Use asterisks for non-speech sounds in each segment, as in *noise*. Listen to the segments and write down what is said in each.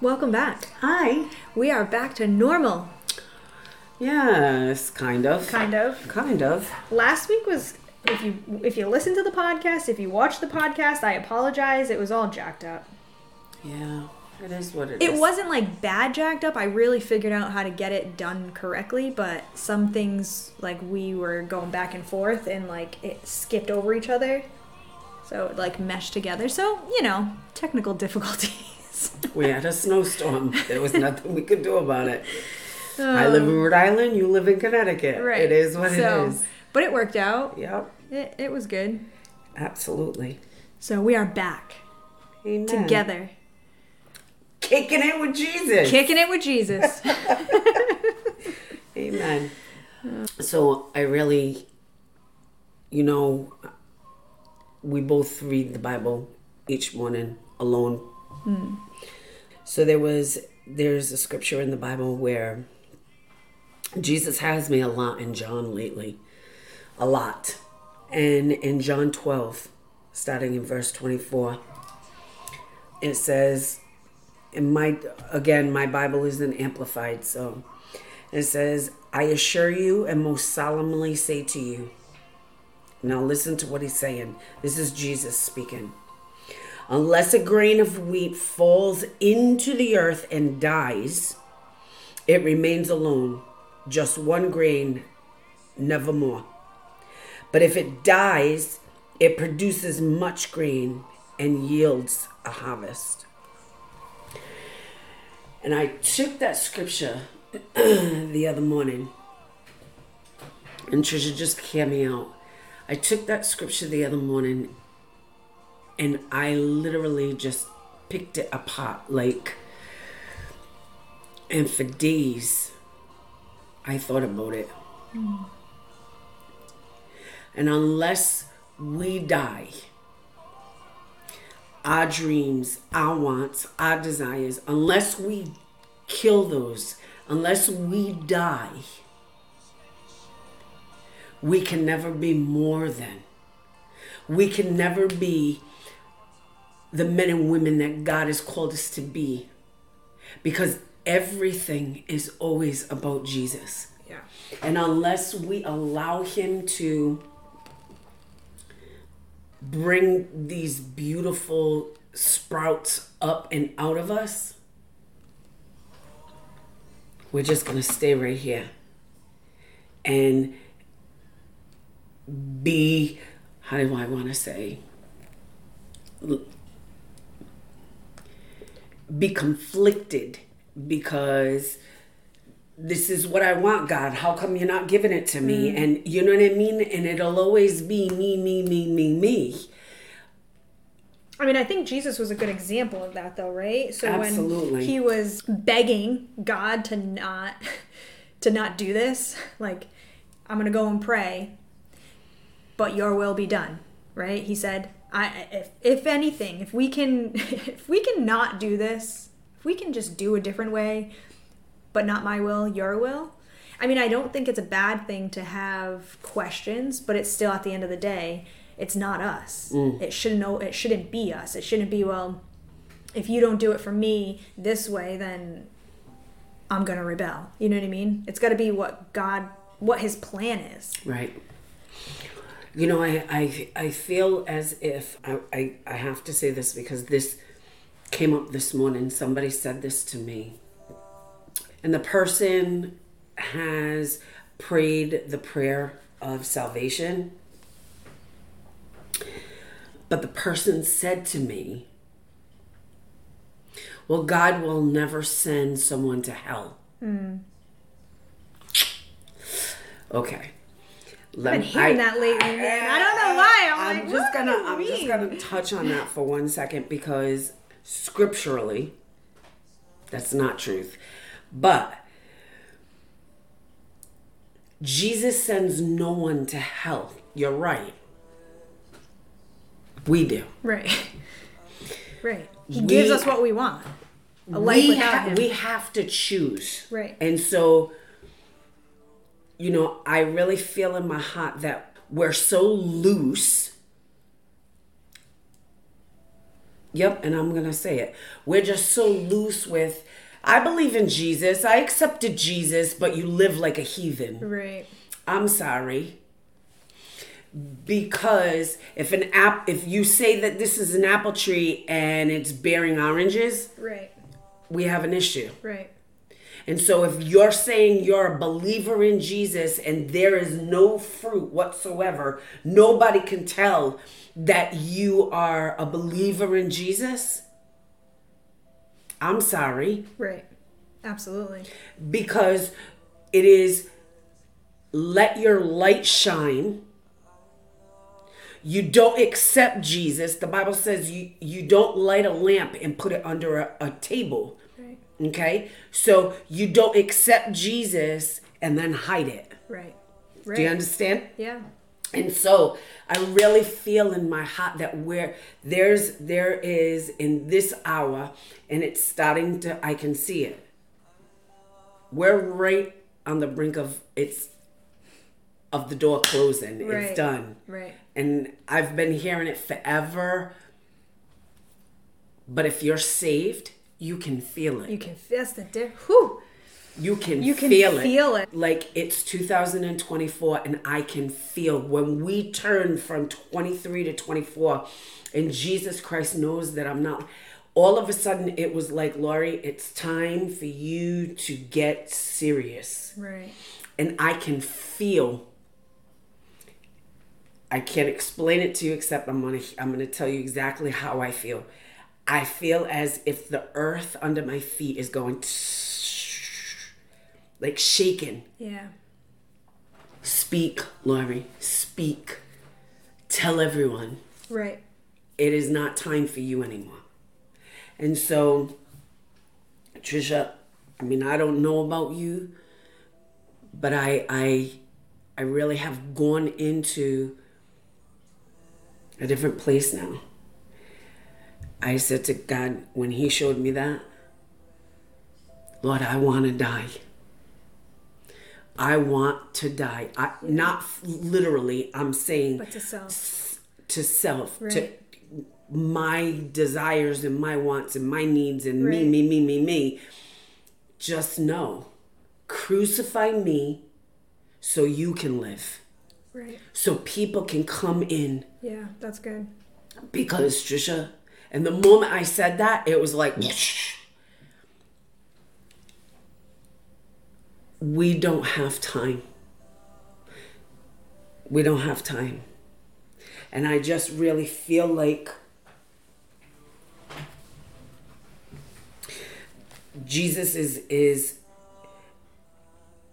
Welcome back. Hi. We are back to normal, Yes, kind of. kind of. Kind of. Last week was if you if you listen to the podcast, if you watch the podcast, I apologize. It was all jacked up. Yeah, it is what it is. it It is. wasn't like bad jacked up. I really figured out how to get it done correctly, but some things like we were going back and forth and like it skipped over each other. So it like meshed together. So, you know, technical *laughs* difficulties. We had a snowstorm. There was nothing we could do about it. I live in um, Rhode Island. You live in Connecticut. right. It is what so, it is. But it worked out. Yep. It, it was good. Absolutely. So we are back Amen. together, Kicking it with Jesus. kicking it with Jesus. *laughs* Amen. So I really, you know, we both read the Bible each morning alone. Hmm. So there was there's a scripture in the Bible where Jesus has me a lot in John lately, a lot, and in John 12, starting in verse 24, it says, in my again my Bible isn't amplified, so it says, I assure you and most solemnly say to you. Now listen to what he's saying. This is Jesus speaking. Unless a grain of wheat falls into the earth and dies, it remains alone, just one grain, never more. But if it dies, it produces much grain and yields a harvest. And I took that scripture *clears throat* the other morning, and Trisha just hear me out. I took that scripture the other morning, and I literally just picked it apart, like, and for days, I thought about it. Hmm. And unless we die, our dreams, our wants, our desires, unless we kill those, unless we die, we can never be more than. We can never be the men and women that God has called us to be. Because everything is always about Jesus. yeah. And unless we allow Him to bring these beautiful sprouts up and out of us, we're just going to stay right here and be, how do I want to say, be conflicted because this is what I want, God. How come you're not giving it to me? Mm. And you know what I mean? And it'll always be me, me, me, me, me. I mean, I think Jesus was a good example of that, though, right? So Absolutely. when he was begging God to not *laughs* to not do this, like I'm gonna go and pray, but Your will be done, right? He said, "I if if anything, if we can *laughs* if we can not do this, if we can just do a different way, but not my will, Your will." I mean, I don't think it's a bad thing to have questions, but it's still at the end of the day, it's not us. Mm. It shouldn't know it shouldn't be us. It shouldn't be well, if you don't do it for me this way, then I'm going to rebel. You know what I mean? It's got to be what God what his plan is. Right. You know, I, I, I feel as if, I, I, I have to say this because this came up this morning. Somebody said this to me. And the person has prayed the prayer of salvation. But the person said to me, Well, God will never send someone to hell. Hmm. Okay. I've been hearing that lately, man. I don't know why. I'm, I'm like, just gonna I'm just gonna touch on that for one second because scripturally that's not truth. But Jesus sends no one to hell. You're right. We do. Right. Right. He We- gives us what we want. A life we, without ha- him. we have to choose. Right. And so, you know, I really feel in my heart that we're so loose Yep, and I'm going to say it. We're just so loose with, I believe in Jesus. I accepted Jesus, but you live like a heathen. Right. I'm sorry. Because if an app if you say that this is an apple tree and it's bearing oranges, Right. we have an issue. Right. And so if you're saying you're a believer in Jesus and there is no fruit whatsoever, nobody can tell that you are a believer in Jesus. I'm sorry Right. Absolutely. because it is let your light shine. You don't accept Jesus. The Bible says you, you don't light a lamp and put it under a, a table. Okay? So you don't accept Jesus and then hide it. Right. Right. Do you understand? Yeah. And so I really feel in my heart that where there's there is in this hour and it's starting to I can see it. We're right on the brink of it's of the door closing. Right. It's done. Right. And I've been hearing it forever. But if you're saved, you can feel it. You can. That's the diff. Whew. You can, You can feel, feel it. it. Like it's 2024 and I can feel when we turn from 23 to 24 and Jesus Christ knows that I'm not all of a sudden it was like Lori it's time for you to get serious Right. and I can feel I can't explain it to you except I'm to I'm going to tell you exactly how I feel. I feel as if the earth under my feet is going like shaking. Yeah. Speak, Lori, speak. Tell everyone Right. it is not time for you anymore. And so, Trisha, I mean, I don't know about you, but I, I, I really have gone into a different place now. I said to God when He showed me that, Lord, I want to die. I want to die. I, not literally. I'm saying But to self. to self, to my desires and my wants and my needs and me, me, me, me, me. Just know, crucify me so you can live. Right. So people can come in Yeah. That's good. because Trisha, and the moment I said that, it was like, we don't have time. We don't have time. And I just really feel like Jesus is is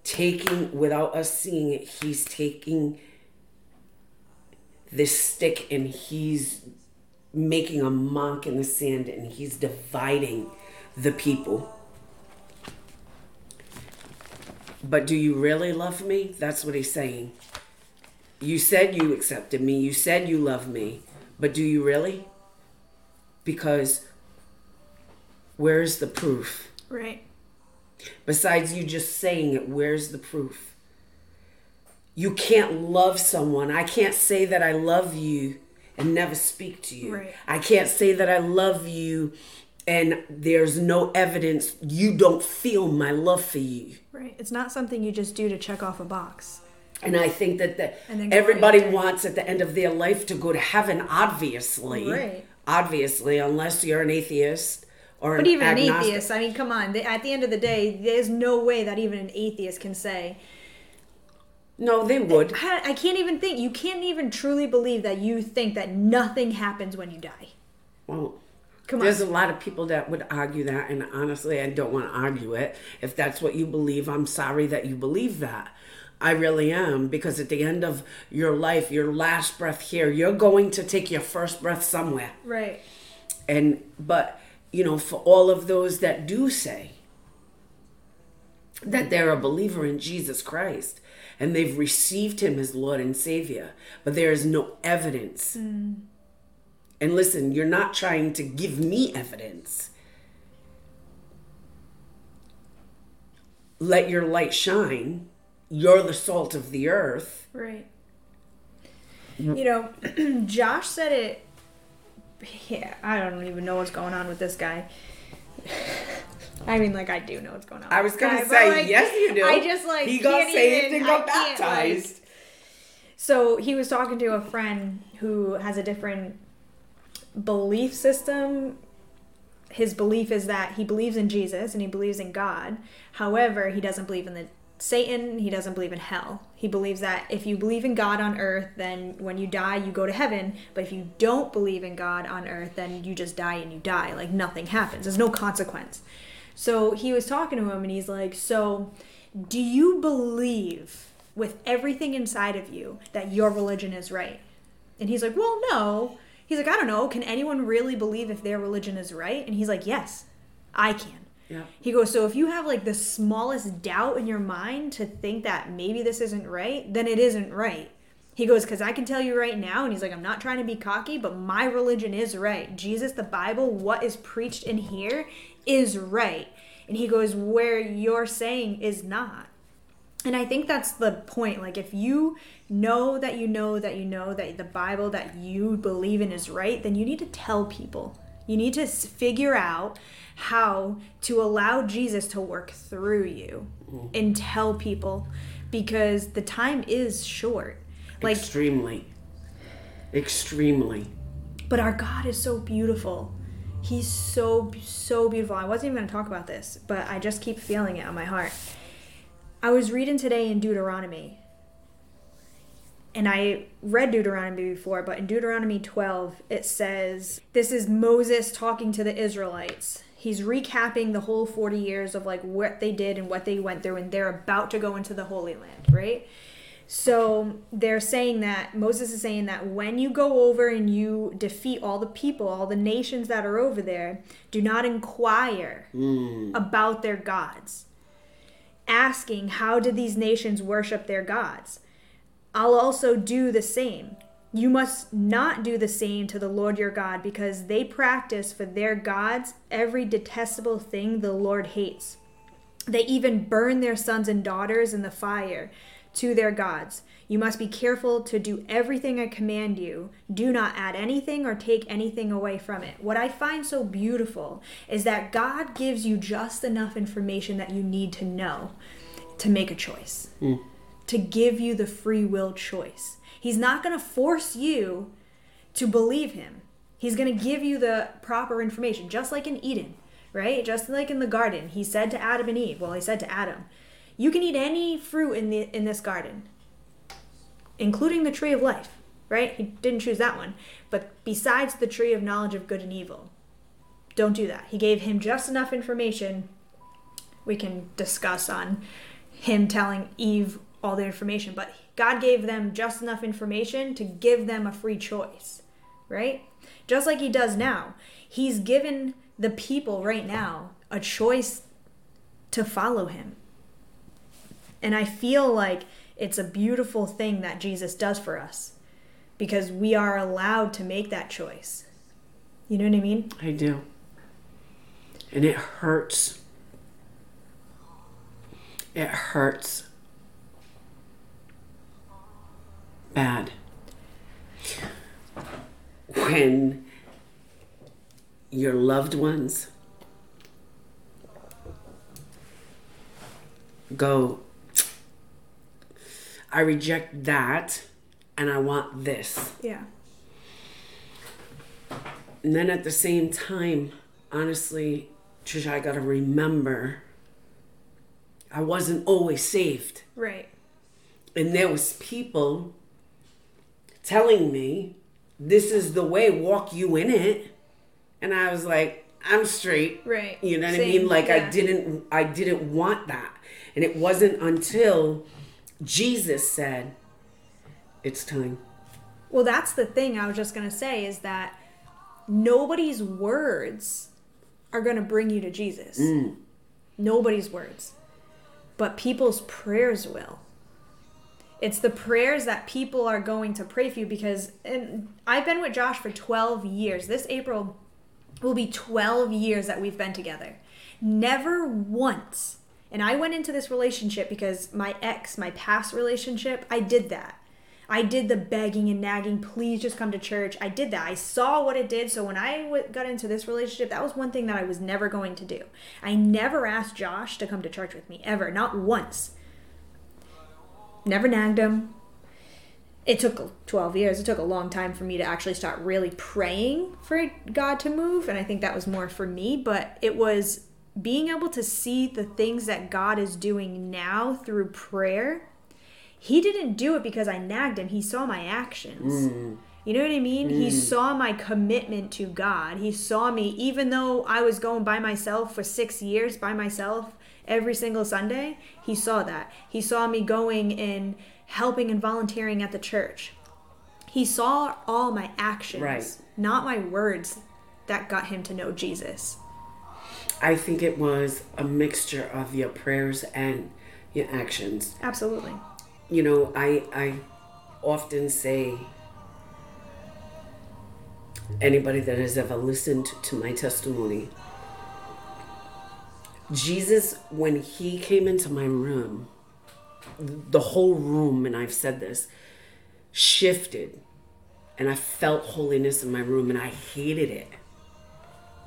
taking without us seeing it, he's taking this stick and he's making a mark in the sand and he's dividing the people. But do you really love me? That's what he's saying. You said you accepted me. You said you love me. But do you really? Because where's the proof? Right. Besides you just saying it, where's the proof? You can't love someone. I can't say that I love you and never speak to you. Right. I can't say that I love you and there's no evidence you don't feel my love for you. Right. It's not something you just do to check off a box. And I think that the, And then go everybody right wants at the end of their life to go to heaven, obviously. Right. Obviously, unless you're an atheist or But even an atheist, I mean, come on. They, at the end of the day, there's no way that even an atheist can say, No, they would. I, I can't even think. You can't even truly believe that you think that nothing happens when you die. Well, Come on. There's a lot of people that would argue that, and honestly, I don't want to argue it. If that's what you believe, I'm sorry that you believe that. I really am, because at the end of your life, your last breath here, you're going to take your first breath somewhere. Right. And, but, you know, for all of those that do say that they're a believer in Jesus Christ and they've received him as Lord and Savior, but there is no evidence. Hmm. And listen, you're not trying to give me evidence. Let your light shine. You're the salt of the earth. Right. Mm. You know, *clears throat* Josh said it yeah, I don't even know what's going on with this guy. *laughs* I mean, like I do know what's going on. I was gonna guy, say like, yes, you do. I just like he got saved even- and got I can't, like- baptized. so he was talking to a friend who has a different belief system. His belief is that he believes in Jesus and he believes in God. However, he doesn't believe in the Satan, he doesn't believe in hell. He believes that if you believe in God on earth, then when you die, you go to heaven. But if you don't believe in God on earth, then you just die and you die. Like nothing happens. There's no consequence. So he was talking to him and he's like, So, do you believe with everything inside of you that your religion is right? And he's like, Well, no. He's like, I don't know. Can anyone really believe if their religion is right? And he's like, Yes, I can. Yeah. He goes, So if you have like the smallest doubt in your mind to think that maybe this isn't right, then it isn't right. He goes, Because I can tell you right now, and he's like, I'm not trying to be cocky, but my religion is right. Jesus, the Bible, what is preached in here is right. And he goes, Where you're saying is not. And I think that's the point. Like, if you know that you know that you know that the Bible that you believe in is right, then you need to tell people. You need to figure out how to allow Jesus to work through you mm-hmm. and tell people because the time is short. Like, extremely, extremely. but our God is so beautiful. He's so, so beautiful. I wasn't even going to talk about this, but I just keep feeling it on my heart. I was reading today in Deuteronomy, and I read Deuteronomy before, but in Deuteronomy 12, it says this is Moses talking to the Israelites. He's recapping the whole 40 years of like what they did and what they went through, and they're about to go into the Holy Land, right? So they're saying that Moses is saying that when you go over and you defeat all the people, all the nations that are over there, do not inquire hmm. about their gods, asking, How did these nations worship their gods? I'll also do the same. You must not do the same to the Lord your God, because they practice for their gods every detestable thing the Lord hates. They even burn their sons and daughters in the fire to their gods. You must be careful to do everything I command you. Do not add anything or take anything away from it. What I find so beautiful is that God gives you just enough information that you need to know to make a choice, mm. to give you the free will choice. He's not going to force you to believe him. He's going to give you the proper information, just like in Eden, right? Just like in the garden. He said to Adam and Eve, well, he said to Adam, you can eat any fruit in the in this garden, including the tree of life, right? He didn't choose that one. But besides the tree of knowledge of good and evil, don't do that. He gave him just enough information we can discuss on him telling Eve all the information, but God gave them just enough information to give them a free choice, right? Just like he does now. He's given the people right now a choice to follow him. And I feel like it's a beautiful thing that Jesus does for us because we are allowed to make that choice. You know what I mean? I do. And it hurts. It hurts. Bad. When your loved ones go, I reject that and I want this. Yeah. And then at the same time, honestly, Trisha, I gotta remember I wasn't always saved. Right. And there was people telling me, this is the way, walk you in it. And I was like, I'm straight. Right. You know what I mean? Like I didn't I didn't want that. And it wasn't until Jesus said, It's time. Well, that's the thing I was just going to say is that nobody's words are going to bring you to Jesus. Mm. Nobody's words. But people's prayers will. It's the prayers that people are going to pray for you because and I've been with Josh for 12 years. This April will be 12 years that we've been together. Never once. And I went into this relationship because my ex, my past relationship, I did that. I did the begging and nagging, please just come to church. I did that. I saw what it did. So when I w- got into this relationship, that was one thing that I was never going to do. I never asked Josh to come to church with me, ever, not once. Never nagged him. It took 12 years. It took a long time for me to actually start really praying for God to move. And I think that was more for me. But it was being able to see the things that God is doing now through prayer he didn't do it because I nagged him. He saw my actions. Mm. You know what I mean? Mm. He saw my commitment to God. He saw me, even though I was going by myself for six years by myself every single Sunday, he saw that. He saw me going and helping and volunteering at the church. He saw all my actions, right. not my words, that got him to know Jesus. I think it was a mixture of your prayers and your actions. Absolutely you know, I I often say anybody that has ever listened to my testimony Jesus when he came into my room the whole room and I've said this shifted and I felt holiness in my room and I hated it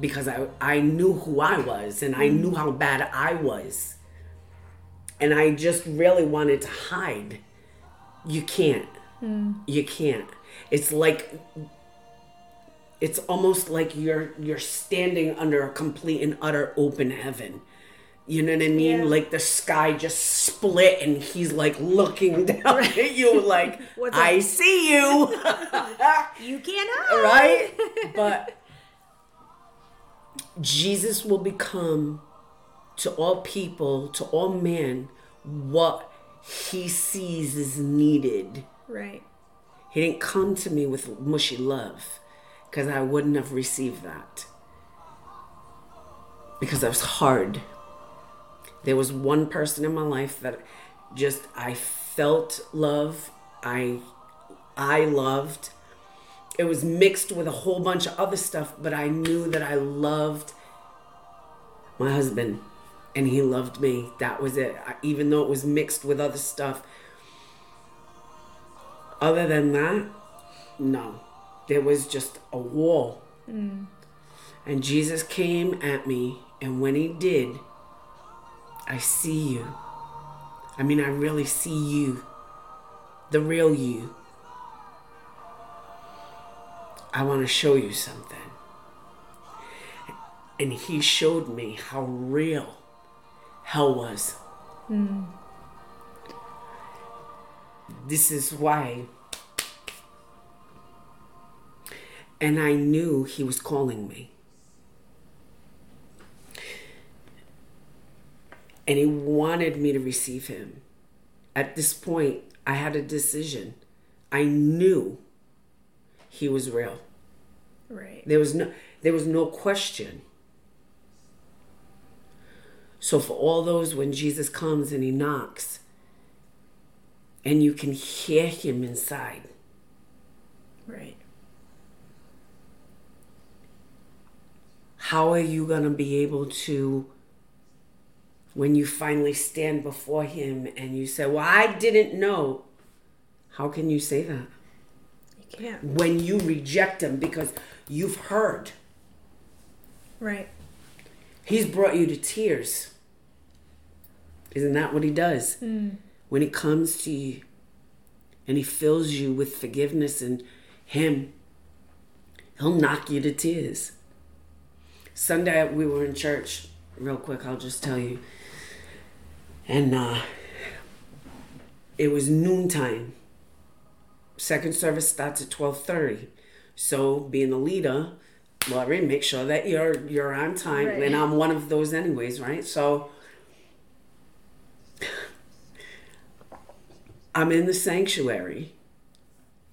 because I I knew who I was and I knew how bad I was and I just really wanted to hide. You can't. Mm. You can't. It's like it's almost like you're you're standing under a complete and utter open heaven. You know what I mean? Yeah. Like the sky just split and he's like looking *laughs* down at you like *laughs* I see you. *laughs* you can't hide. Right? But Jesus will become to all people, to all men, what he sees is needed. Right. He didn't come to me with mushy love because I wouldn't have received that. Because I was hard. There was one person in my life that just I felt love. I I loved. It was mixed with a whole bunch of other stuff, but I knew that I loved my husband and he loved me. That was it. Even though it was mixed with other stuff. Other than that, no. There was just a wall. Mm. And Jesus came at me, and when he did, I see you. I mean, I really see you. The real you. I want to show you something. And he showed me how real hell was. Mm. This is why. And I knew he was calling me. And he wanted me to receive him. At this point, I had a decision. I knew he was real. Right. There was no there was no question. So, for all those when Jesus comes and he knocks, and you can hear him inside. Right. How are you going to be able to, when you finally stand before him and you say, Well, I didn't know? How can you say that? You can't. When you reject him because you've heard. Right. He's brought you to tears. Isn't that what he does? Mm. When he comes to you and he fills you with forgiveness and him, he'll knock you to tears. Sunday we were in church, real quick, I'll just tell you. And uh, it was noontime. Second service starts at 12:30. So being the leader, Laurie, make sure that you're you're on time. Right. And I'm one of those anyways, right? So I'm in the sanctuary.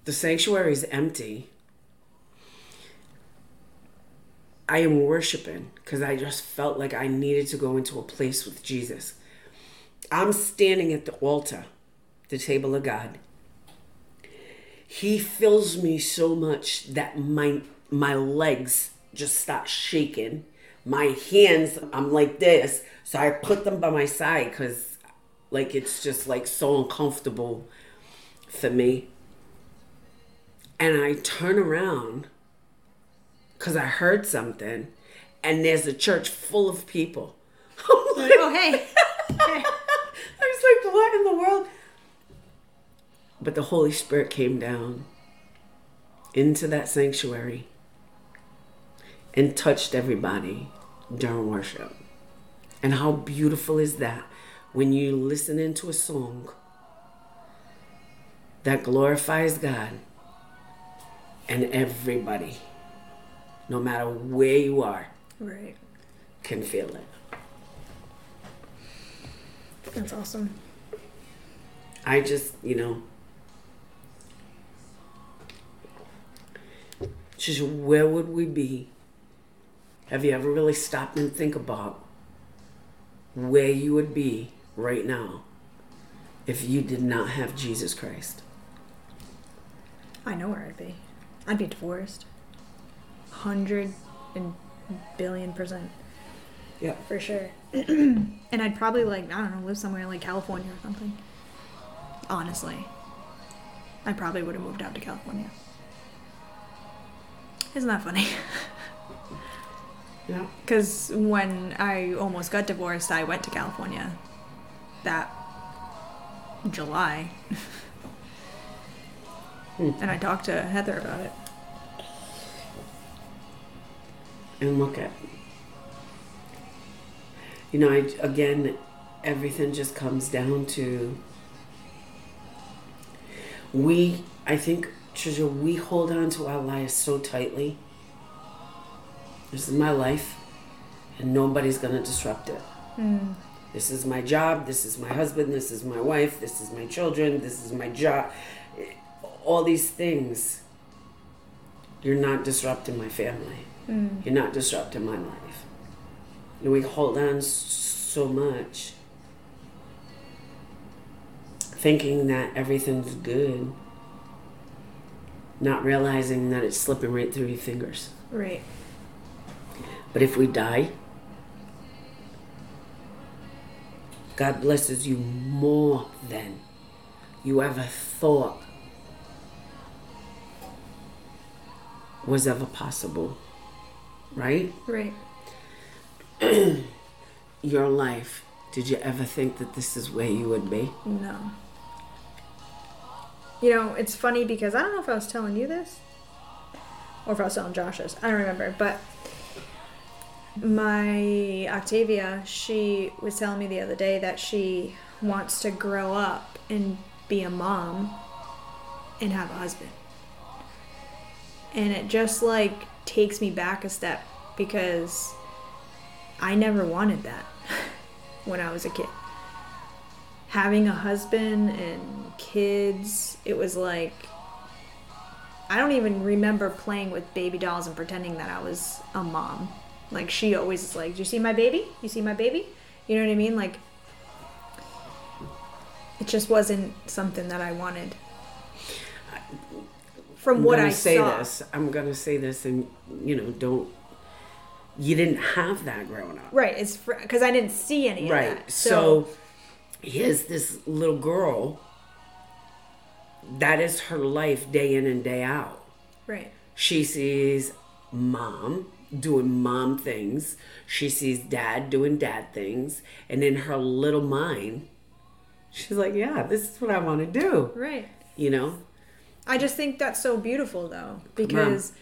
The sanctuary is empty. I am worshiping because I just felt like I needed to go into a place with Jesus. I'm standing at the altar, the table of God. He fills me so much that my my legs just start shaking. My hands, I'm like this, so I put them by my side because like it's just like so uncomfortable for me. and I turn around because I heard something, and there's a church full of people. *laughs* Like, oh hey. hey. I was like, what in the world? But the Holy Spirit came down into that sanctuary and touched everybody during worship. And how beautiful is that when you listen into a song that glorifies God and everybody, no matter where you are, Right. can feel it. That's awesome. I just, you know, just where would we be? Have you ever really stopped and think about where you would be right now if you did not have Jesus Christ? I know where I'd be. I'd be divorced. Hundred and billion percent. Yeah. For sure. *clears throat* and I'd probably like, I don't know, live somewhere in like California or something. Honestly. I probably would have moved out to California. Isn't that funny? Yeah. Because when I almost got divorced, I went to California that July. Hmm. and I talked to Heather about it. And look at, you know, I, again, everything just comes down to we, I think, Trisha, we hold on to our lives so tightly. This is my life, and nobody's going to disrupt it. Hmm. This is my job, this is my husband, this is my wife, this is my children, this is my job. All these things. You're not disrupting my family. Hmm. You're not disrupting my life. And we hold on so much, thinking that everything's good, not realizing that it's slipping right through your fingers. Right. But if we die, God blesses you more than you ever thought was ever possible. Right? Right. *clears throat* Your life, did you ever think that this is where you would be? No. You know, it's funny because I don't know if I was telling you this or if I was telling Josh this. I don't remember. But my Octavia, she was telling me the other day that she wants to grow up and be a mom and have a husband. And it just like takes me back a step because I never wanted that *laughs* when I was a kid having a husband and kids, it was like I don't even remember playing with baby dolls and pretending that I was a mom. Like she always is like, "Do you see my baby? You see my baby?" You know what I mean? Like it just wasn't something that I wanted. From I'm what I say saw, this. I'm gonna say this, and you know, don't. You didn't have that growing up, right? It's because I didn't see any right? of that. So, here's this little girl. That is her life, day in and day out. right, She sees mom doing mom things. She sees dad doing dad things, and in her little mind, she's like, "Yeah, this is what I want to do." right. You know, I just think that's so beautiful though because.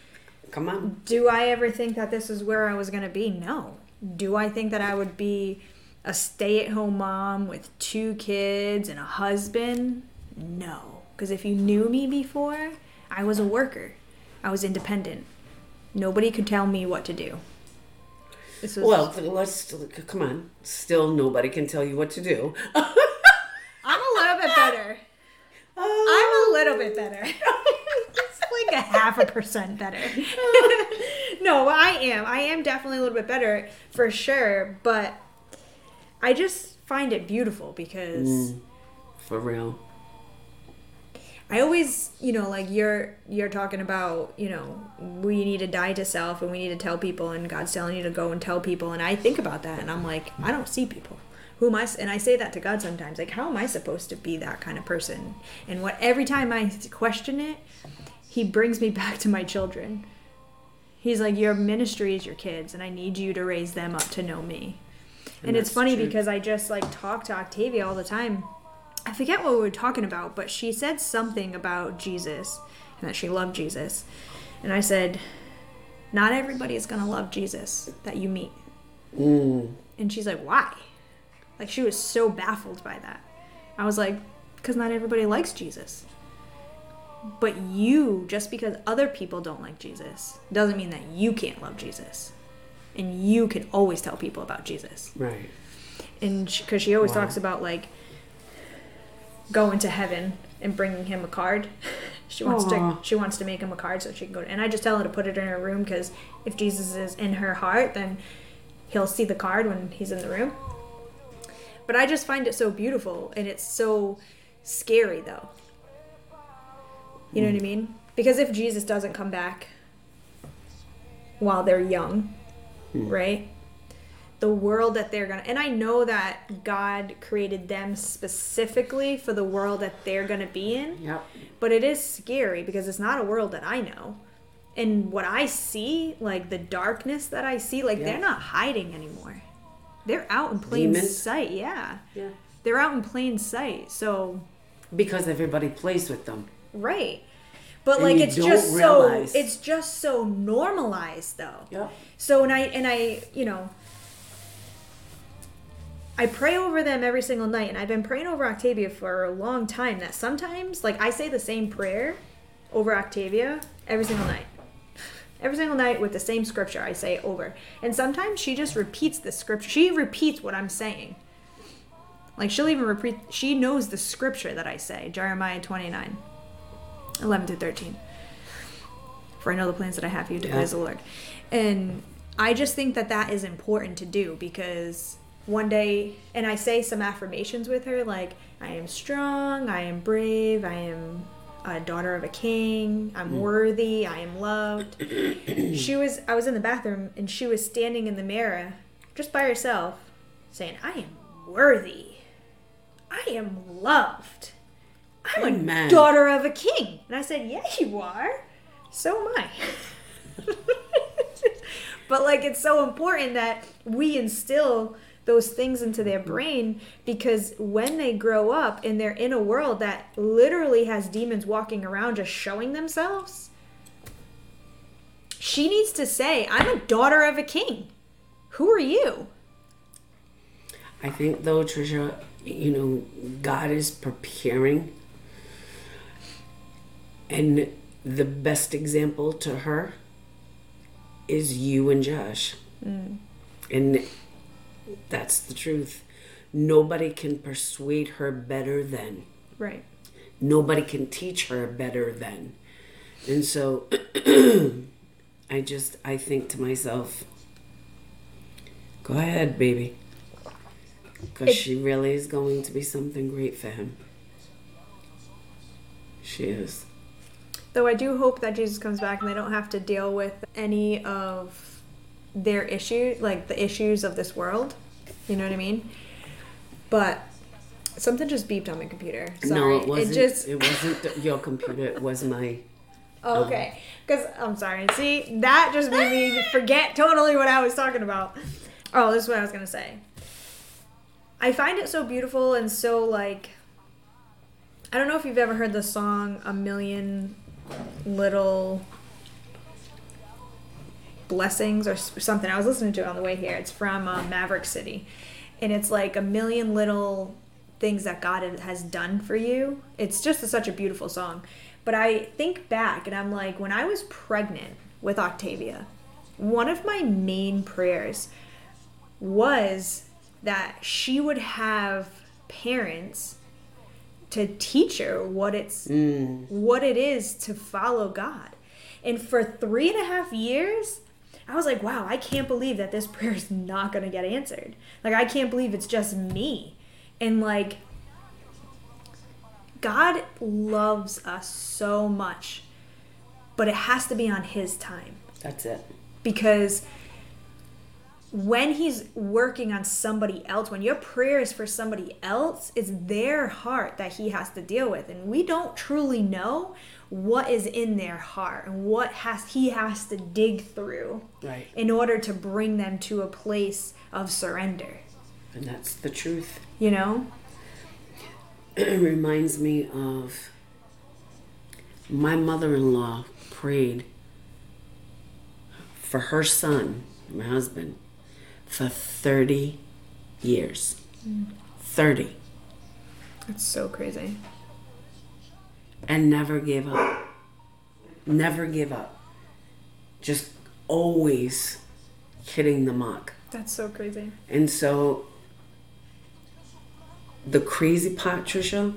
come on. Do I ever think that this is where I was going to be? No. Do I think that I would be a stay at home mom with two kids and a husband? No. Because if you knew me before, I was a worker, I was independent. Nobody could tell me what to do. This was, Well, let's come on. Still, nobody can tell you what to do. *laughs* I'm a little bit better. Oh. I'm a little bit better. *laughs* it's like a half a percent better. *laughs* no, I am. I am definitely a little bit better for sure, but I just find it beautiful because mm. For real. I always, you know, like you're you're talking about, you know, we need to die to self and we need to tell people and God's telling you to go and tell people and I think about that and I'm like, I don't see people. Who am I? And I say that to God sometimes. Like, how am I supposed to be that kind of person? And what every time I question it, he brings me *laughs* back to my children. He's like, Your ministry is your kids, and I need you to raise them up to know me. And, it's funny true. because I just like talk to Octavia all the time. I forget what we were talking about, but she said something about Jesus and that she loved Jesus. And I said, Not everybody is going to love Jesus that you meet. Mm. And she's like, Why? Like, she was so baffled by that. I was like, Because not everybody likes Jesus. But you, just because other people don't like Jesus, doesn't mean that you can't love Jesus. And you can always tell people about Jesus. Right. And because she, always Wow. talks about, like, going to heaven and bringing him a card. *laughs* She wants Aw. to she wants to make him a card so she can go. and I just tell her to put it in her room because if Jesus is in her heart, then he'll see the card when he's in the room. But I just find it so beautiful and it's so scary though. You know what I mm. mean? Because if Jesus doesn't come back while they're young, Hmm. right? The world that they're gonna, and I know that God created them specifically for the world that they're gonna be in, Yep. but it is scary because it's not a world that I know. And what I see, like the darkness that I see, like Yeah. they're not hiding anymore. They're out in plain Demons? sight. Yeah. Yeah. They're out in plain sight. So, Because everybody plays with them. right. But And like it's just realize. so it's just so normalized though. Yeah. So and I and I, you know, I pray over them every single night, and I've been praying over Octavia for a long time. That sometimes, like, I say the same prayer over Octavia every single night. *laughs* Every single night with the same scripture, I say over. And sometimes she just repeats the scripture. She repeats what I'm saying. Like, she'll even repeat, she knows the scripture that I say Jeremiah 29, 11 to 13. For I know the plans that I have for you, declares the Lord. And I just think that that is important to do because one day, and I say some affirmations with her like, I am strong, I am brave, I am a daughter of a king, I'm mm. worthy, I am loved. *clears throat* she was, I was in the bathroom and she was standing in the mirror just by herself saying, I am worthy, I am loved. I'm a Amen. daughter of a king. And I said, Yeah, you are. So am I. *laughs* but like it's so important that we instill those things into their brain because when they grow up and they're in a world that literally has demons walking around just showing themselves, she needs to say, I'm a daughter of a king. Who are you? I think though, Trisha, you know, God is preparing, and the best example to her is you and Josh, mm. and that's the truth. Nobody can persuade her better than. Right. Nobody can teach her better than. And so *clears throat* I just I think to myself, go ahead, baby. Because she really is going to be something great for him. She is. Though I do hope that Jesus comes back and they don't have to deal with any of their issues, like the issues of this world. You know what I mean? But something just beeped on my computer. Sorry. no, it wasn't. It, just wasn't your computer. It was my. oh, *laughs* okay. Um, because I'm sorry. See, that just made me forget totally what I was talking about. Oh, this is what I was gonna say. I find it so beautiful and so like. I don't know if you've ever heard the song "A Million Little Blessings" or something. I was listening to it on the way here. It's from uh, Maverick City, and it's like a million little things that God has done for you. It's just a, such a beautiful song. But I think back and I'm like, when I was pregnant with Octavia, one of my main prayers was that she would have parents to teach her what it's Mm, what it is to follow God. And for three and a half years, I was like, wow, I can't believe that this *laughs* prayer is not going to get answered. Like, I can't believe it's just me. And like, God loves us so much, but it has to be on His time that's it. because when he's working on somebody else, when your prayer is for somebody else, it's their heart that he has to deal with. And we don't truly know what is in their heart and what has he has to dig through Right. in order to bring them to a place of surrender. And that's the truth. You know? *clears throat* it reminds me of my mother-in-law prayed for her son, my husband, for 30 years. 30. It's so crazy. And never gave up. Never give up. Just always hitting the mark. That's so crazy. And so the crazy part, Trisha,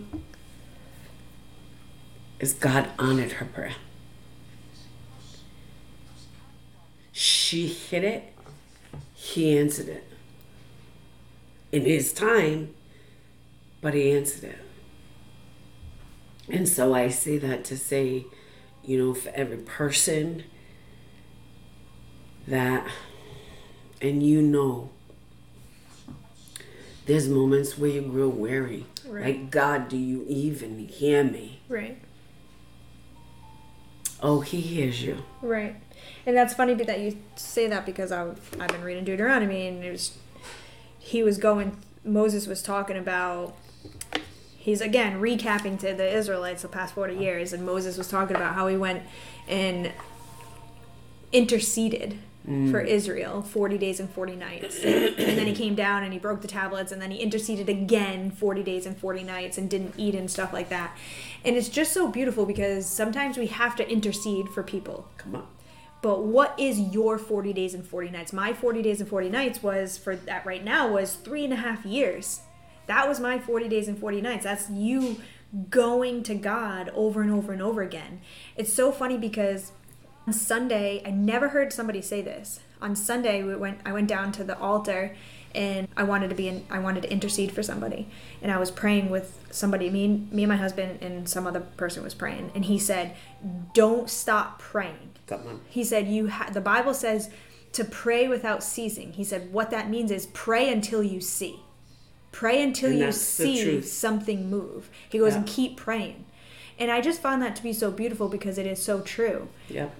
is God honored her prayer. She hit it, he answered it. In his time, but he answered it. And so I say that to say, you know, for every person that, and you know, there's moments where you grow weary. Right. Like, God, do you even hear me? Right. Oh, he hears you. Right. And that's funny that you say that because I've, I've been reading Deuteronomy and it was, he was going, Moses was talking about, he's again recapping to the Israelites the past 40 years, and Moses was talking about how he went and interceded for mm. Israel 40 days and 40 nights. and then he came down and he broke the tablets, and then he interceded again 40 days and 40 nights and didn't eat and stuff like that. And it's just so beautiful because sometimes we have to intercede for people. Come on. But what is your 40 days and 40 nights? My 40 days and 40 nights was for that right now was three and a half years. That was my 40 days and 40 nights. That's you going to God over and over and over again. It's so funny because on Sunday, I never heard somebody say this. On Sunday, we went I went down to the altar and I wanted to be in, I wanted to intercede for somebody. And I was praying with somebody, me and, me and my husband and some other person was praying and he said, "Don't stop praying." Come on. He said, "You ha- the Bible says to pray without ceasing." He said, "What that means is pray until you see. Pray until And you see something move." He goes, Yeah. "And keep praying." And I just found that to be so beautiful because it is so true. Yep.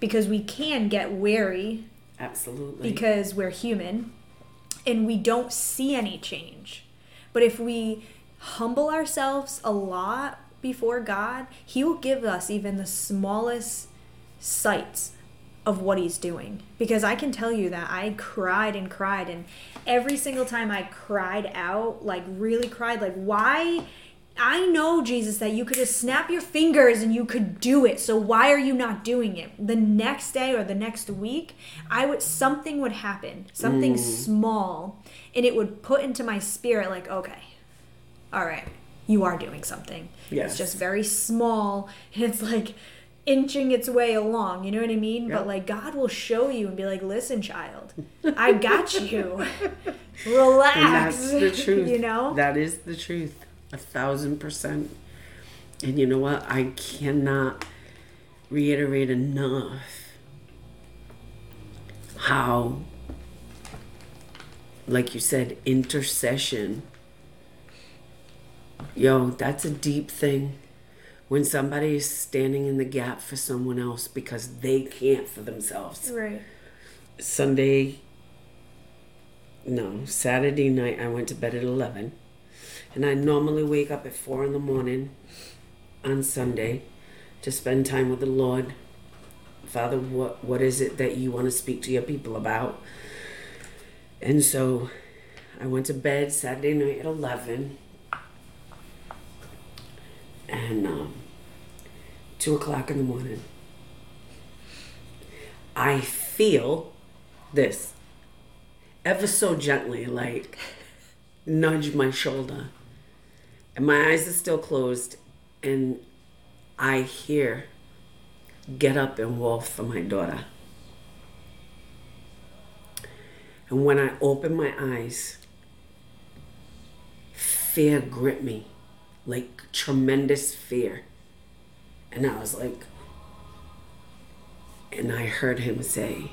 Because we can get weary Absolutely. because we're human and we don't see any change. But if we humble ourselves a lot before God, He will give us even the smallest sights of what He's doing. Because I can tell you that I cried and cried, and every single time I cried out, like really cried, like, why? I know, Jesus, that you could just snap your fingers and you could do it. So why are you not doing it? The next day or the next week, I would something would happen, something mm. small, and it would put into my spirit like, okay, all right, you are doing something. Yes. It's just very small, and *laughs* it's like inching its way along. You know what I mean? Yeah. But like God will show you and be like, listen, child, I got you. Relax. *laughs* *laughs* and that's the truth. You know? That is the truth. A thousand percent. And you know what? I cannot reiterate enough how, like you said, intercession. Yo, that's a deep thing. When somebody is standing in the gap for someone else because they can't for themselves. Right. Sunday, no, Saturday night, I went to bed at 11. And I normally wake up at 4 in the morning on Sunday to spend time with the Lord. Father, what, what is it that you want to speak to your people about? And so I went to bed Saturday night at 11. And um, 2 o'clock in the morning, I feel this ever so gently, like nudge my shoulder. And my eyes are still closed, and I hear, Get up and walk for my daughter. And when I open my eyes, fear gripped me, like tremendous fear. And I was like, and I heard him say,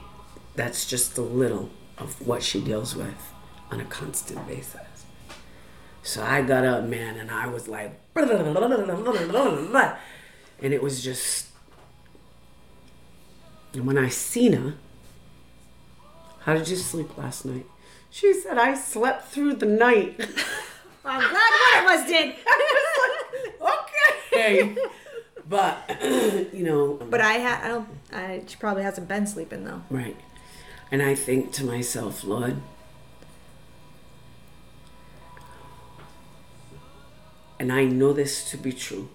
That's just a little of what she deals with on a constant basis. So I got up, man, and I was like, and it was just. And when I seen her, how did you sleep last night? She said, I slept through the night. *laughs* I'm glad one of us did. *laughs* okay. But, *clears throat* you know. But I had, I don't, I, she probably hasn't been sleeping though. Right. And I think to myself, Lord, and I know this to be true,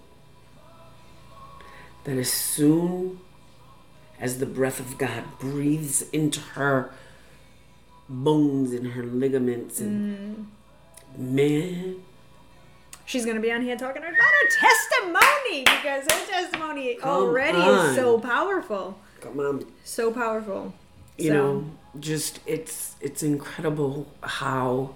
that as soon as the breath of God breathes into her bones and her ligaments and mm. man She's gonna be on here talking about her testimony because her testimony Come already on. is so powerful, come on so powerful. you So, know just it's it's incredible how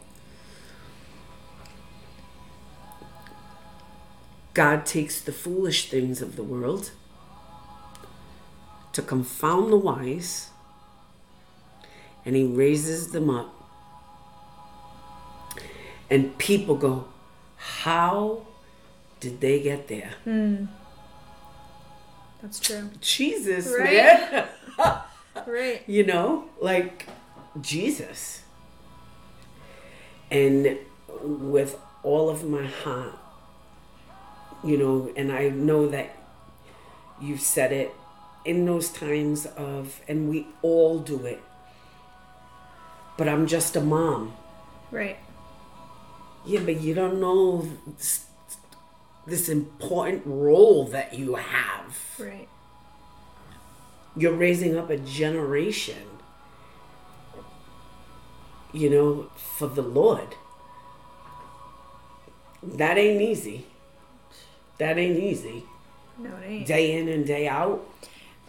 god takes the foolish things of the world to confound the wise and he raises them up and people go how did they get there hmm. that's true. jesus Right. man *laughs* Right. you know like jesus and with all of my heart you know and i know that you've said it in those times of and we all do it. But i'm just a mom. Right. yeah but you don't know this, this important role that you have. Right. you're raising up a generation you know for the lord. That ain't easy that ain't easy No, it ain't. day in and day out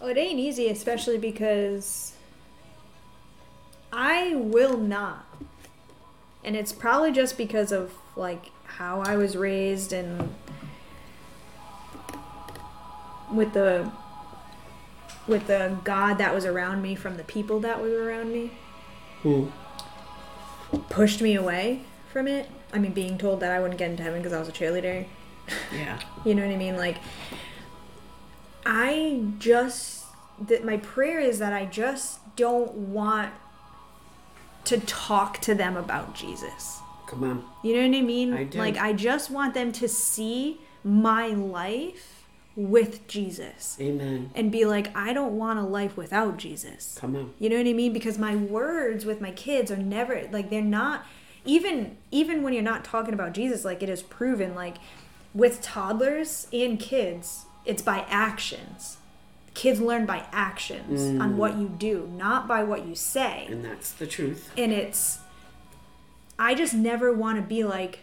Well, it ain't easy, especially because I will not. And it's probably just because of like how I was raised and with the with the God that was around me from the people that were around me Hmm. pushed me away from it. I mean, being told that I wouldn't get into heaven because I was a cheerleader. Yeah You know what I mean? Like, I just that my prayer is that I just don't want to talk to them about Jesus. come on You know what I mean? I do. Like, I just want them to see my life with Jesus amen and be like, I don't want a life without Jesus. come on You know what I mean? Because my words with my kids are never like they're not even even when you're not talking about Jesus, like it is proven like with toddlers and kids, it's by actions. Kids learn by actions on mm. what you do, not by what you say. and that's the truth And it's I just never want to be like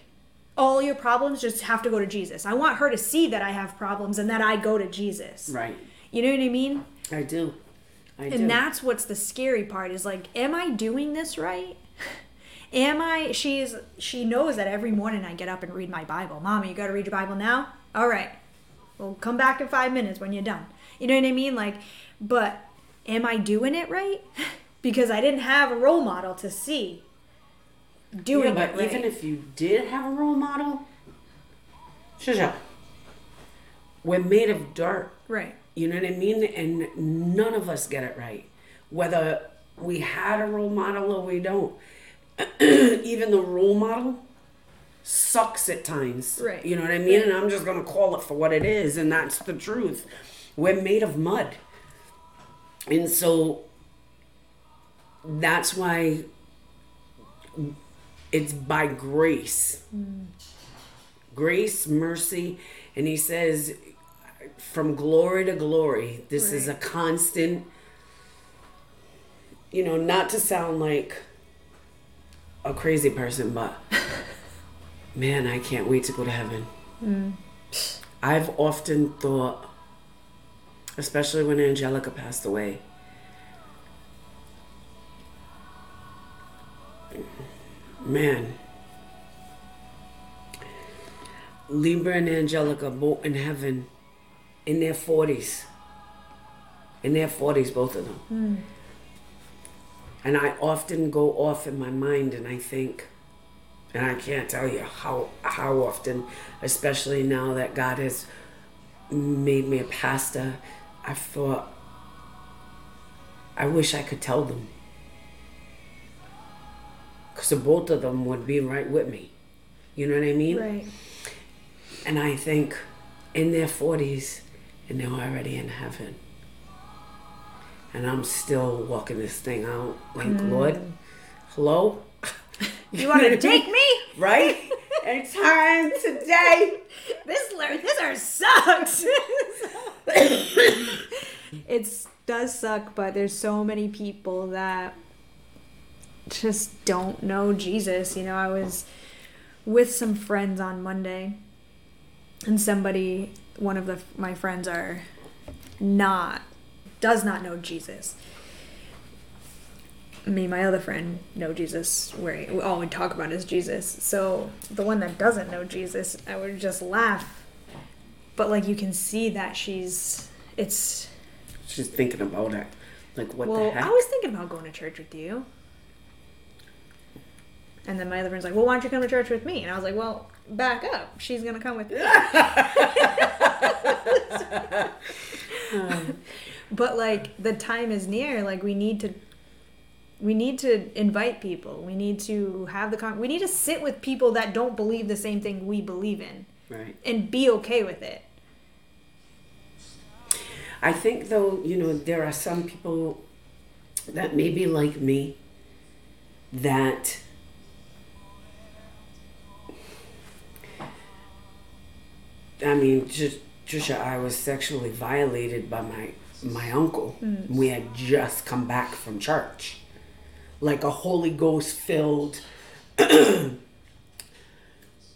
all your problems just have to go to Jesus. I want her to see that I have problems and that I go to Jesus. right You know what I mean? i do i do And that's what's the scary part is like, am I doing this right? *laughs* Am I she's she knows that every morning I get up and read my Bible. Mama, you gotta read your Bible now? All right. Well come back in five minutes when you're done. You know what I mean? Like, but am I doing it right? *laughs* Because I didn't have a role model to see doing yeah, it but right. even if you did have a role model Shasha, we're made of dirt right. You know what I mean? And none of us get it right. Whether we had a role model or we don't. *clears throat* Even the role model sucks at times. Right. You know what I mean? And I'm just going to call it for what it is. And that's the truth. We're made of mud. And so that's why it's by grace. Mm. Grace, mercy. And he says, from glory to glory. This is a constant, you know, not to sound like a crazy person, but *laughs* man, I can't wait to go to heaven. Mm. I've often thought, especially when Angelica passed away, man, Libra and Angelica both in heaven in their 40s. In their 40s, both of them. Mm. And I often go off in my mind and I think, and I can't tell you how how often, especially now that God has made me a pastor, I thought I wish I could tell them. Because both of them would be right with me. You know what I mean? Right. And I think in their 40s and they're already in heaven. And I'm still walking this thing out. Like, mm. Lord, hello? *laughs* You want to take me? *laughs* Right? and time today. This this earth sucks. *laughs* it does suck, but there's so many people that just don't know Jesus. You know, I was with some friends on Monday, and somebody, one of the my friends, are not does not know Jesus. Me, and my other friend, know Jesus. Where all we talk about is Jesus. So the one that doesn't know Jesus, I would just laugh. But like you can see that she's it's She's thinking about it. Like, what well, the heck? I was thinking about going to church with you. And then my other friend's like, well, why don't you come to church with me? And I was like, well, back up. She's going to come with me. *laughs* *laughs* Um, but like the time is near. Like we need to we need to invite people. We need to have the con- we need to sit with people that don't believe the same thing we believe in right. and be okay with it. I think though, you know, there are some people that may be like me that I mean, just Trisha, I was sexually violated by my my uncle. Mm. We had just come back from church. Like a Holy Ghost filled *clears throat*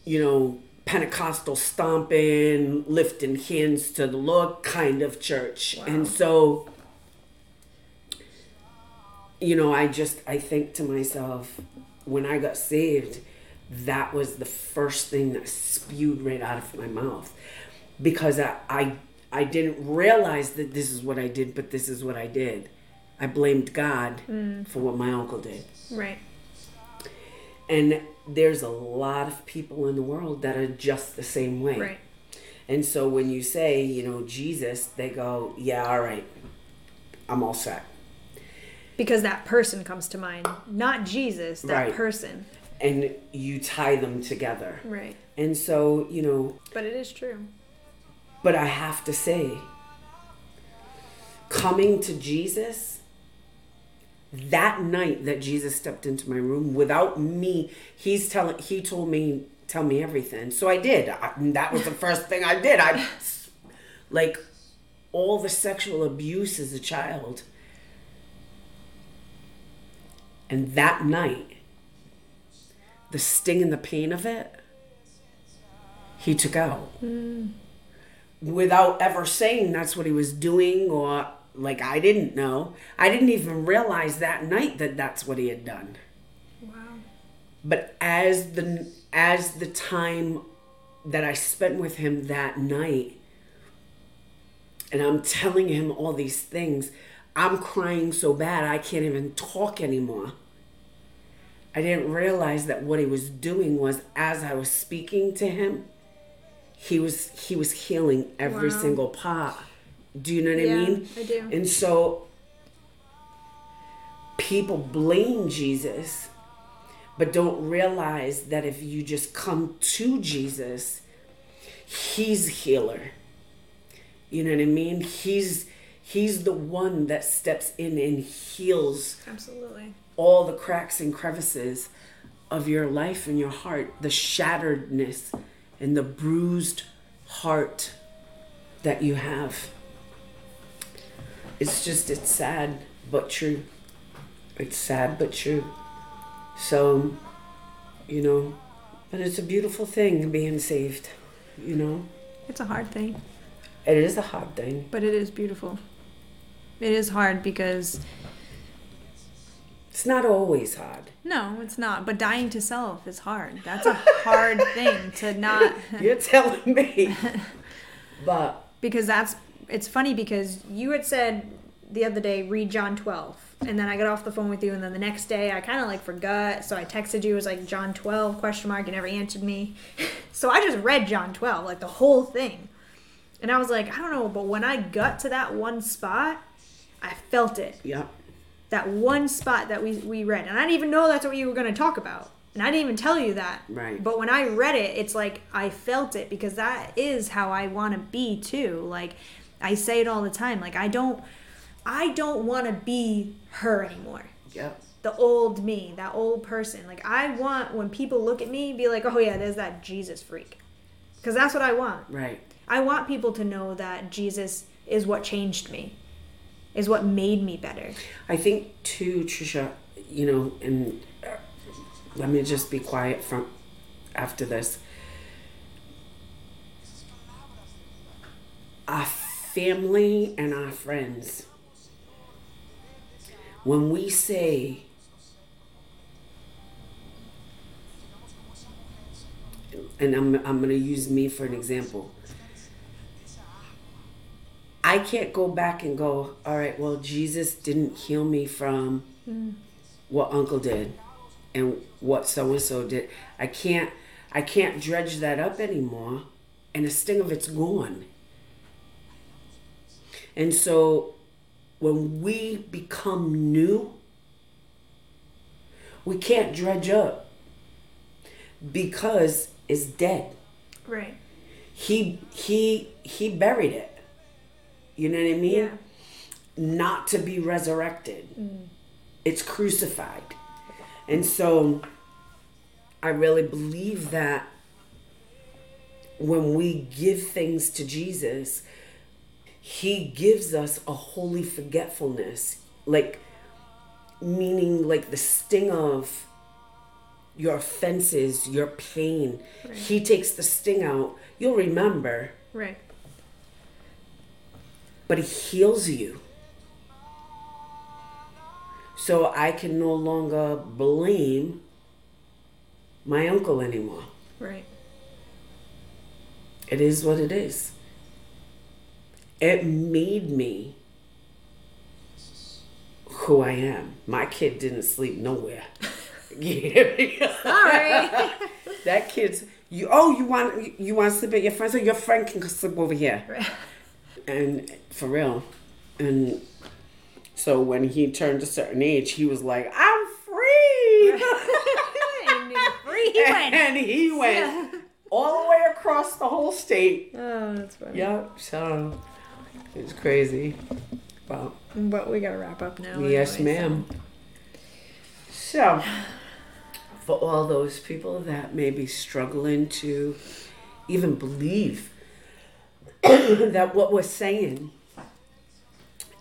you know, Pentecostal stomping, lifting hands to the Lord kind of church. And so, you know, I just, I think to myself, when I got saved, that was the first thing that spewed right out of my mouth. Because I, I, I didn't realize that this is what I did, but this is what I did. I blamed God mm. for what my uncle did. Right. And there's a lot of people in the world that are just the same way. Right. And so when you say, you know, Jesus, they go, yeah, all right, I'm all set. Because that person comes to mind, not Jesus, that Right. person. And you tie them together. Right. And so, you know, But it is true. But I have to say, coming to Jesus, that night that Jesus stepped into my room without me, he's telling, he told me, tell me everything. So I did. I, that was the first thing I did. I, like, all the sexual abuse as a child. And that night, the sting and the pain of it, he took out mm. Without ever saying that's what he was doing or like I didn't know. I didn't even realize that night that that's what he had done. Wow. But as the as the time that I spent with him that night and I'm telling him all these things, I'm crying so bad I can't even talk anymore. I didn't realize that what he was doing was as I was speaking to him, he was he was healing every Wow. single part. Do you know what Yeah, I mean? I do. And so people blame Jesus, but don't realize that if you just come to Jesus, he's healer. You know what I mean? He's he's the one that steps in and heals Absolutely. all the cracks and crevices of your life and your heart, the shatteredness and the bruised heart that you have. It's just, it's sad but true. It's sad but true. So, you know, but it's a beautiful thing being saved, you know? It's a hard thing, It is a hard thing. but it is beautiful. It is hard because It's not always hard. no, it's not. But dying to self is hard. That's a hard *laughs* thing to not *laughs* You're telling me. *laughs* But because that's it's funny because you had said the other day read John 12 and then I got off the phone with you, and then the next day I kind of like forgot, so I texted you. It was like John twelve question mark. You never answered me, so I just read John twelve like the whole thing, and I was like, I don't know, but when I got to that one spot, I felt it. Yeah. That one spot that we we read, and I didn't even know that's what you were going to talk about, and I didn't even tell you that. Right. But when I read it, it's like I felt it because that is how I want to be too. Like I say it all the time. Like I don't I don't want to be her anymore. Yep. The old me, that old person. Like I want when people look at me, be like, "Oh yeah, there's that Jesus freak," because that's what I want. Right. I want people to know that Jesus is what changed me, is what made me better. I think too, Trisha. You know, and uh, let me just be quiet from after this. Our family and our friends. When we say and I'm, I'm going to use me for an example. I can't go back and go, all right, well, Jesus didn't heal me from what uncle did and what so and so did. I can't I can't dredge that up anymore and the sting of it's gone. And so when we become new, we can't dredge up because it's dead Right. he he he buried it you know what i mean? Yeah. not to be resurrected. Mm. It's crucified. And so i really believe that when we give things to jesus he gives us a holy forgetfulness. Like meaning like the sting of your offenses your pain. He takes the sting out. You'll remember. Right. But he heals you. So I can no longer blame my uncle anymore. Right. It is what it is. It made me who I am. My kid didn't sleep nowhere. *laughs* Yeah. Sorry. *laughs* that kid's you. Oh, you want you want to sleep at your friend's? So your friend can sleep over here. And for real. And so when he turned a certain age he was like i'm free! *laughs* And free. He went. and he went all the way across the whole state. Oh, that's funny. yep so it's crazy. Well But we gotta wrap up now. yes anyway, ma'am. So for all those people that may be struggling to even believe *coughs* that what we're saying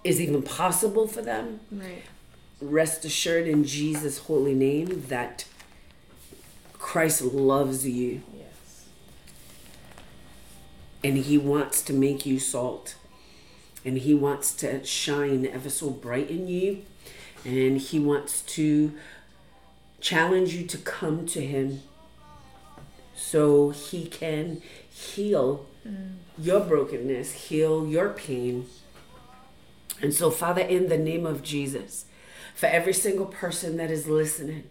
is even possible for them, Right. rest assured in Jesus' holy name that Christ loves you. Yes. and he wants to make you salt. And he wants to shine ever so bright in you. And he wants to challenge you to come to him so he can heal mm. your brokenness heal your pain and so father in the name of jesus for every single person that is listening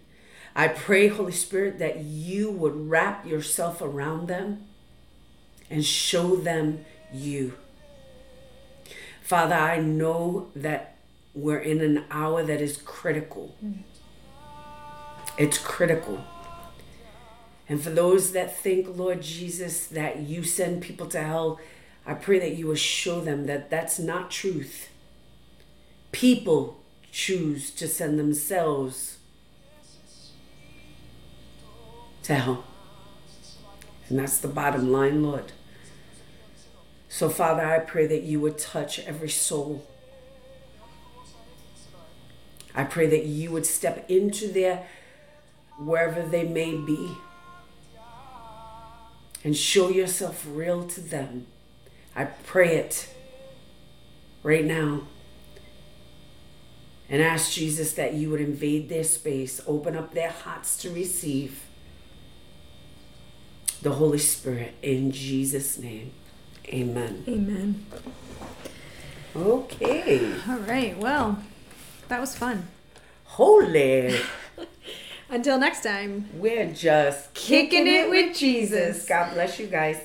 i pray holy spirit that you would wrap yourself around them and show them you. Father, I know that we're in an hour that is critical. Mm. It's critical. And for those that think, Lord Jesus, that you send people to hell, I pray that you will show them that that's not truth. People choose to send themselves to hell. And that's the bottom line, Lord. So, Father, I pray that you would touch every soul. I pray that you would step into their wherever they may be and show yourself real to them. I pray it right now and ask Jesus that you would invade their space, open up their hearts to receive the Holy Spirit in Jesus' name. Amen. Amen. Okay. All right. Well, That was fun. Holy. *laughs* Until next time. We're just Kicking it with Jesus. God bless you guys.